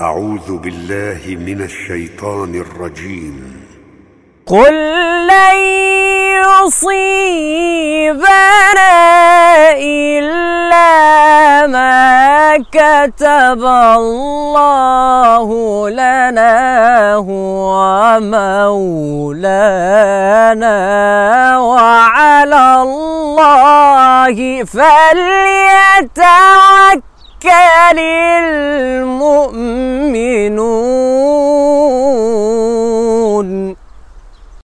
أعوذ بالله من الشيطان الرجيم. قل لن يصيبنا إلا ما كتب الله لنا هو مولانا وعلى الله فليتوكل menino